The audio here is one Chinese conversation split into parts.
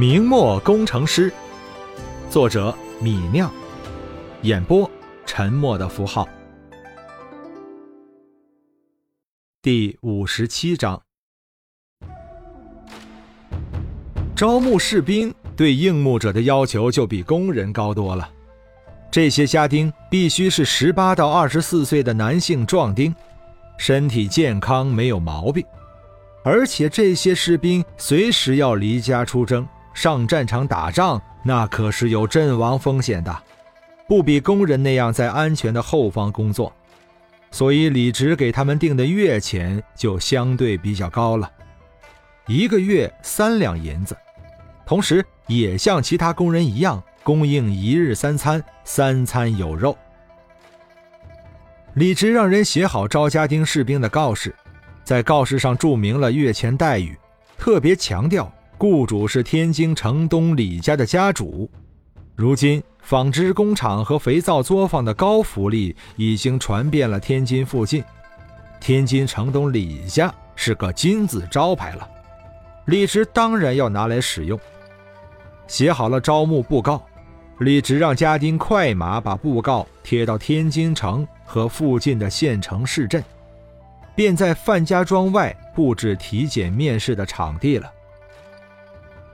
明末工程师，作者米酿，演播沉默的符号。第五十七章，招募士兵对应募者的要求就比工人高多了。这些家丁必须是十八到二十四岁的男性壮丁，身体健康，没有毛病，而且这些士兵随时要离家出征。上战场打仗，那可是有阵亡风险的，不比工人那样在安全的后方工作，所以李直给他们定的月钱就相对比较高了，一个月三两银子，同时也像其他工人一样供应一日三餐，三餐有肉。李直让人写好招家丁士兵的告示，在告示上注明了月钱待遇，特别强调。雇主是天津城东李家的家主。如今，纺织工厂和肥皂作坊的高福利已经传遍了天津附近。天津城东李家是个金字招牌了，李直当然要拿来使用。写好了招募布告，李直让家丁快马把布告贴到天津城和附近的县城市镇，便在范家庄外布置体检面试的场地了。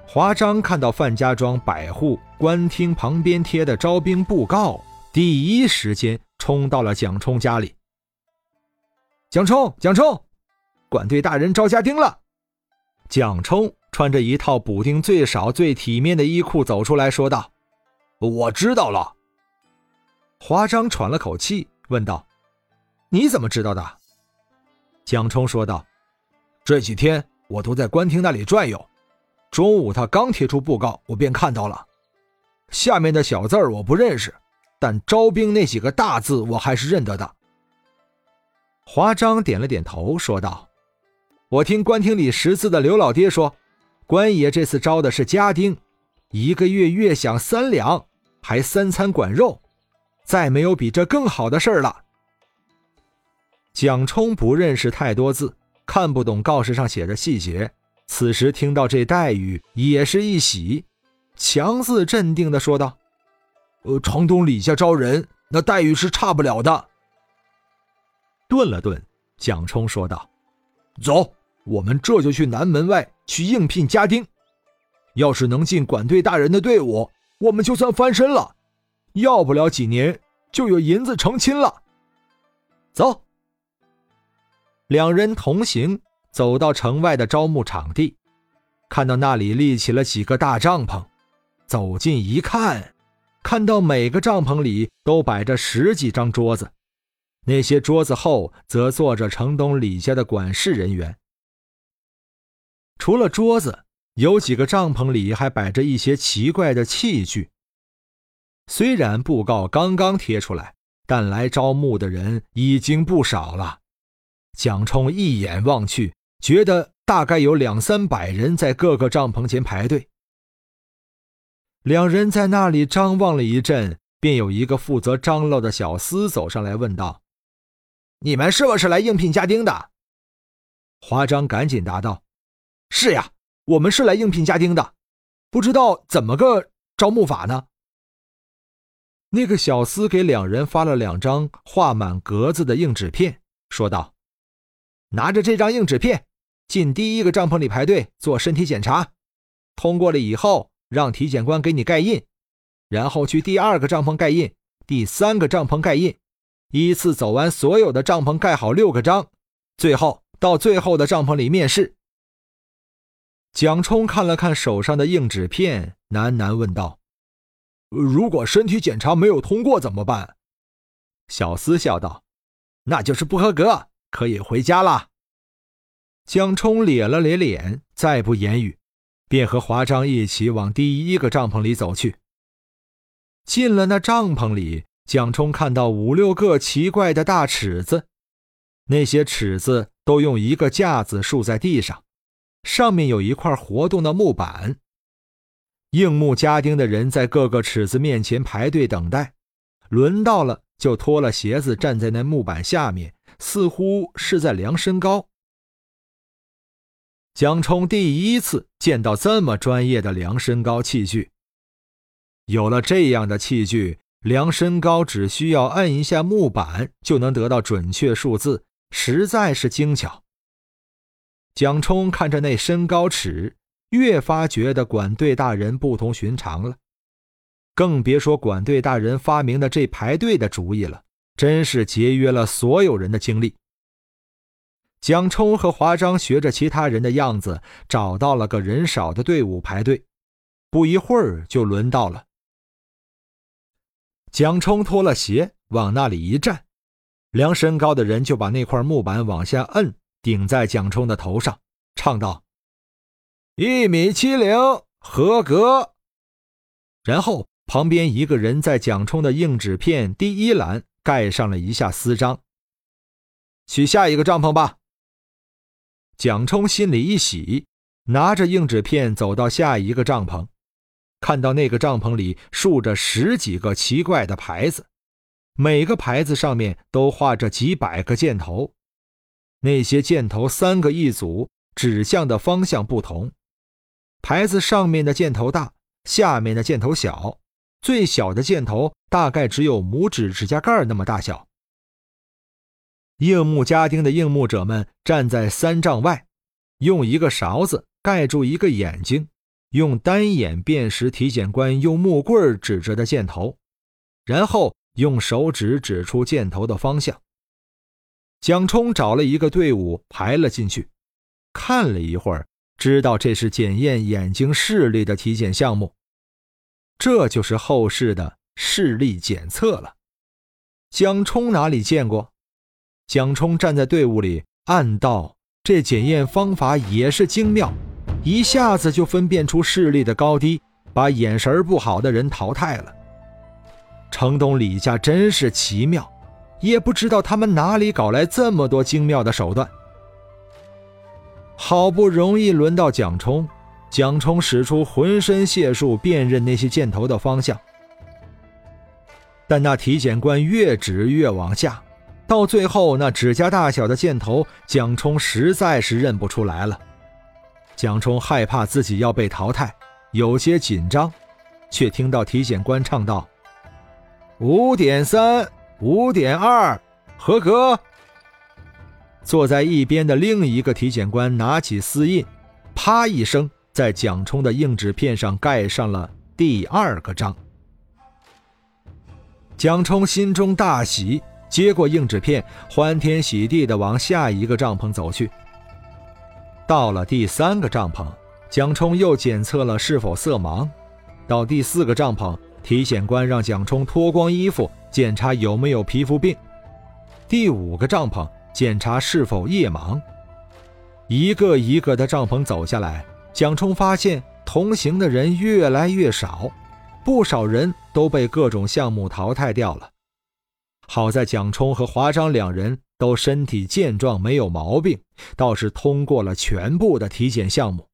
华章看到范家庄百户官厅旁边贴的招兵布告，第一时间冲到了蒋冲家里。蒋冲，蒋冲，管队大人招家丁了。蒋冲穿着一套补丁最少、最体面的衣裤走出来说道：“我知道了。”华章喘了口气，问道：“你怎么知道的？”蒋冲说道：“这几天我都在官厅那里转悠。”中午他刚贴出布告，我便看到了。下面的小字儿我不认识，但招兵那几个大字我还是认得的。华章点了点头，说道：“我听官厅里识字的刘老爹说，官爷这次招的是家丁，一个月月饷三两，还三餐管肉，再没有比这更好的事儿了。”蒋冲不认识太多字，看不懂告示上写的细节。此时听到这待遇，也是一喜，强自镇定的说道：“呃，城东李家招人，那待遇是差不了的。”顿了顿，蒋冲说道：“走，我们这就去南门外去应聘家丁。要是能进管队大人的队伍，我们就算翻身了。要不了几年，就有银子成亲了。”走，两人同行。走到城外的招募场地，看到那里立起了几个大帐篷，走近一看，看到每个帐篷里都摆着十几张桌子，那些桌子后则坐着城东李家的管事人员。除了桌子，有几个帐篷里还摆着一些奇怪的器具。虽然布告刚刚贴出来，但来招募的人已经不少了。蒋冲一眼望去。觉得大概有两三百人在各个帐篷前排队。两人在那里张望了一阵，便有一个负责张罗的小厮走上来问道：“你们是不是来应聘家丁的？”华章赶紧答道：“是呀，我们是来应聘家丁的，不知道怎么个招募法呢？”那个小厮给两人发了两张画满格子的硬纸片，说道。拿着这张硬纸片，进第一个帐篷里排队做身体检查，通过了以后，让体检官给你盖印，然后去第二个帐篷盖印，第三个帐篷盖印，依次走完所有的帐篷盖好六个章，最后到最后的帐篷里面试。蒋冲看了看手上的硬纸片，喃喃问道：“如果身体检查没有通过怎么办？”小厮笑道：“那就是不合格。”可以回家了。江冲咧了咧脸，再不言语，便和华章一起往第一个帐篷里走去。进了那帐篷里，蒋冲看到五六个奇怪的大尺子，那些尺子都用一个架子竖在地上，上面有一块活动的木板。应募家丁的人在各个尺子面前排队等待，轮到了就脱了鞋子站在那木板下面。似乎是在量身高。蒋冲第一次见到这么专业的量身高器具。有了这样的器具，量身高只需要按一下木板就能得到准确数字，实在是精巧。蒋冲看着那身高尺，越发觉得管队大人不同寻常了。更别说管队大人发明的这排队的主意了，真是节约了所有人的精力。蒋冲和华章学着其他人的样子，找到了个人少的队伍排队。不一会儿就轮到了。蒋冲脱了鞋，往那里一站，量身高的人就把那块木板往下摁，顶在蒋冲的头上，唱道：“一米七零，合格。”然后旁边一个人在蒋冲的硬纸片第一栏盖上了一下丝章。取下一个帐篷吧。蒋冲心里一喜，拿着硬纸片走到下一个帐篷，看到那个帐篷里竖着十几个奇怪的牌子，每个牌子上面都画着几百个箭头，那些箭头三个一组，指向的方向不同，牌子上面的箭头大，下面的箭头小，最小的箭头大概只有拇指指甲盖那么大小。应募家丁的应募者们站在三丈外，用一个勺子盖住一个眼睛，用单眼辨识体检官用木棍指着的箭头，然后用手指指出箭头的方向。蒋冲找了一个队伍排了进去，看了一会儿，知道这是检验眼睛视力的体检项目，这就是后世的视力检测了。蒋冲哪里见过？蒋冲站在队伍里，暗道：“这检验方法也是精妙，一下子就分辨出视力的高低，把眼神不好的人淘汰了。”城东李家真是奇妙，也不知道他们哪里搞来这么多精妙的手段。好不容易轮到蒋冲，蒋冲使出浑身解数辨认那些箭头的方向，但那体检官越指越往下。到最后，那指甲大小的箭头，蒋冲实在是认不出来了。蒋冲害怕自己要被淘汰，有些紧张，却听到体检官唱道：“五点三，五点二，合格。”坐在一边的另一个体检官拿起丝印，啪一声，在蒋冲的硬纸片上盖上了第二个章。蒋冲心中大喜。接过硬纸片，欢天喜地地往下一个帐篷走去。到了第三个帐篷，蒋冲又检测了是否色盲。到第四个帐篷，体检官让蒋冲脱光衣服检查有没有皮肤病。第五个帐篷检查是否夜盲。一个一个的帐篷走下来，蒋冲发现同行的人越来越少，不少人都被各种项目淘汰掉了。好在蒋冲和华章两人都身体健壮，没有毛病，倒是通过了全部的体检项目。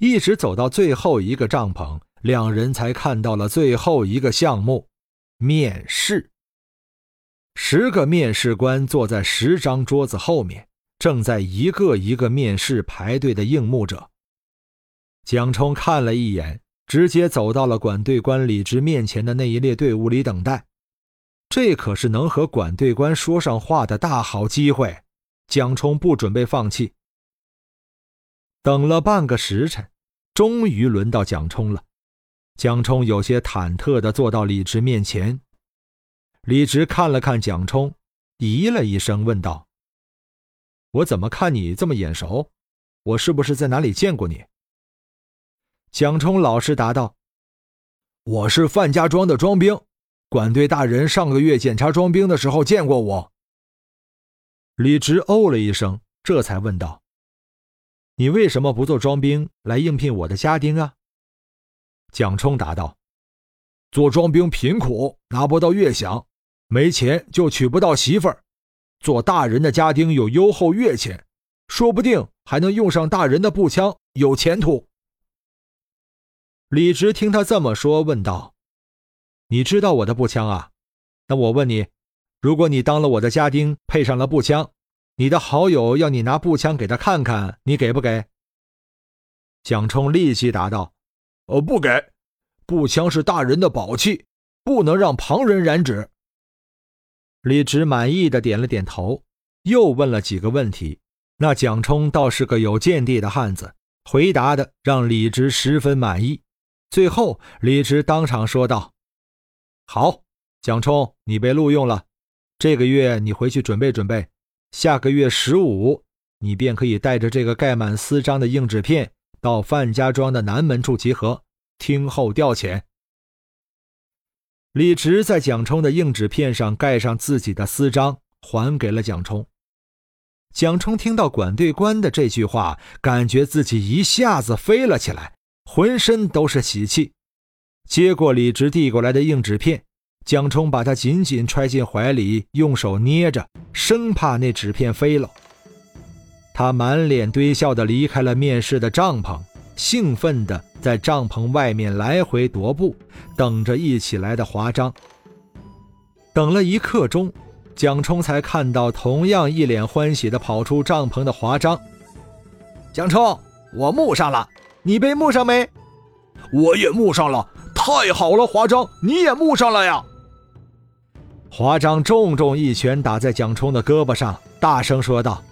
一直走到最后一个帐篷，两人才看到了最后一个项目——面试。十个面试官坐在十张桌子后面，正在一个一个面试排队的应募者。蒋冲看了一眼，直接走到了管队官李直面前的那一列队伍里等待。这可是能和管队官说上话的大好机会，蒋冲不准备放弃。等了半个时辰，终于轮到蒋冲了。蒋冲有些忐忑地坐到李直面前。李直看了看蒋冲，咦了一声，问道：“我怎么看你这么眼熟？我是不是在哪里见过你？”蒋冲老实答道：“我是范家庄的庄兵。”管队大人上个月检查庄兵的时候见过我。李直哦了一声，这才问道：“你为什么不做庄兵来应聘我的家丁啊？”蒋冲答道：“做庄兵贫苦，拿不到月饷，没钱就娶不到媳妇儿。做大人的家丁有优厚月钱，说不定还能用上大人的步枪，有前途。”李直听他这么说，问道。你知道我的步枪啊？那我问你，如果你当了我的家丁，配上了步枪，你的好友要你拿步枪给他看看，你给不给？”蒋冲立即答道：“呃，不给，步枪是大人的宝器，不能让旁人染指。”李直满意的点了点头，又问了几个问题。那蒋冲倒是个有见地的汉子，回答的让李直十分满意。最后，李直当场说道：“好，蒋冲，你被录用了。这个月你回去准备准备，下个月十五，你便可以带着这个盖满私章的硬纸片到范家庄的南门处集合，听候调遣。”李直在蒋冲的硬纸片上盖上自己的私章，还给了蒋冲。蒋冲听到管队官的这句话，感觉自己一下子飞了起来，浑身都是喜气。接过李直递过来的硬纸片，蒋冲把它紧紧揣进怀里，用手捏着，生怕那纸片飞了。他满脸堆笑地离开了面试的帐篷，兴奋地在帐篷外面来回踱步，等着一起来的华章。等了一刻钟。蒋冲才看到同样一脸欢喜的跑出帐篷的华章。蒋冲，我木上了，你被木上没？我也木上了，太好了，华章，你也木上了呀！华章重重一拳打在蒋冲的胳膊上，大声说道：“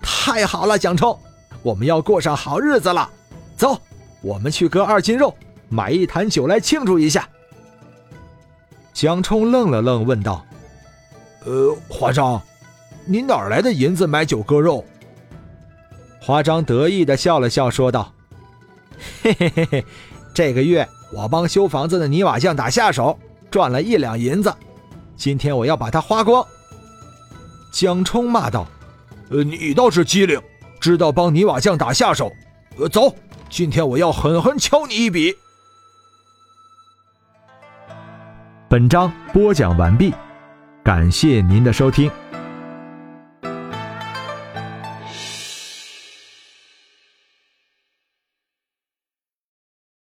太好了，蒋冲，我们要过上好日子了。走，我们去割二斤肉，买一坛酒来庆祝一下。”蒋冲愣了愣，问道。呃，华章，你哪来的银子买酒割肉？华章得意的笑了笑，说道：“嘿嘿嘿嘿，这个月我帮修房子的泥瓦匠打下手，赚了一两银子，今天我要把它花光。”蒋冲骂道：“呃，你倒是机灵，知道帮泥瓦匠打下手。呃，走，今天我要狠狠敲你一笔。”本章播讲完毕。感谢您的收听。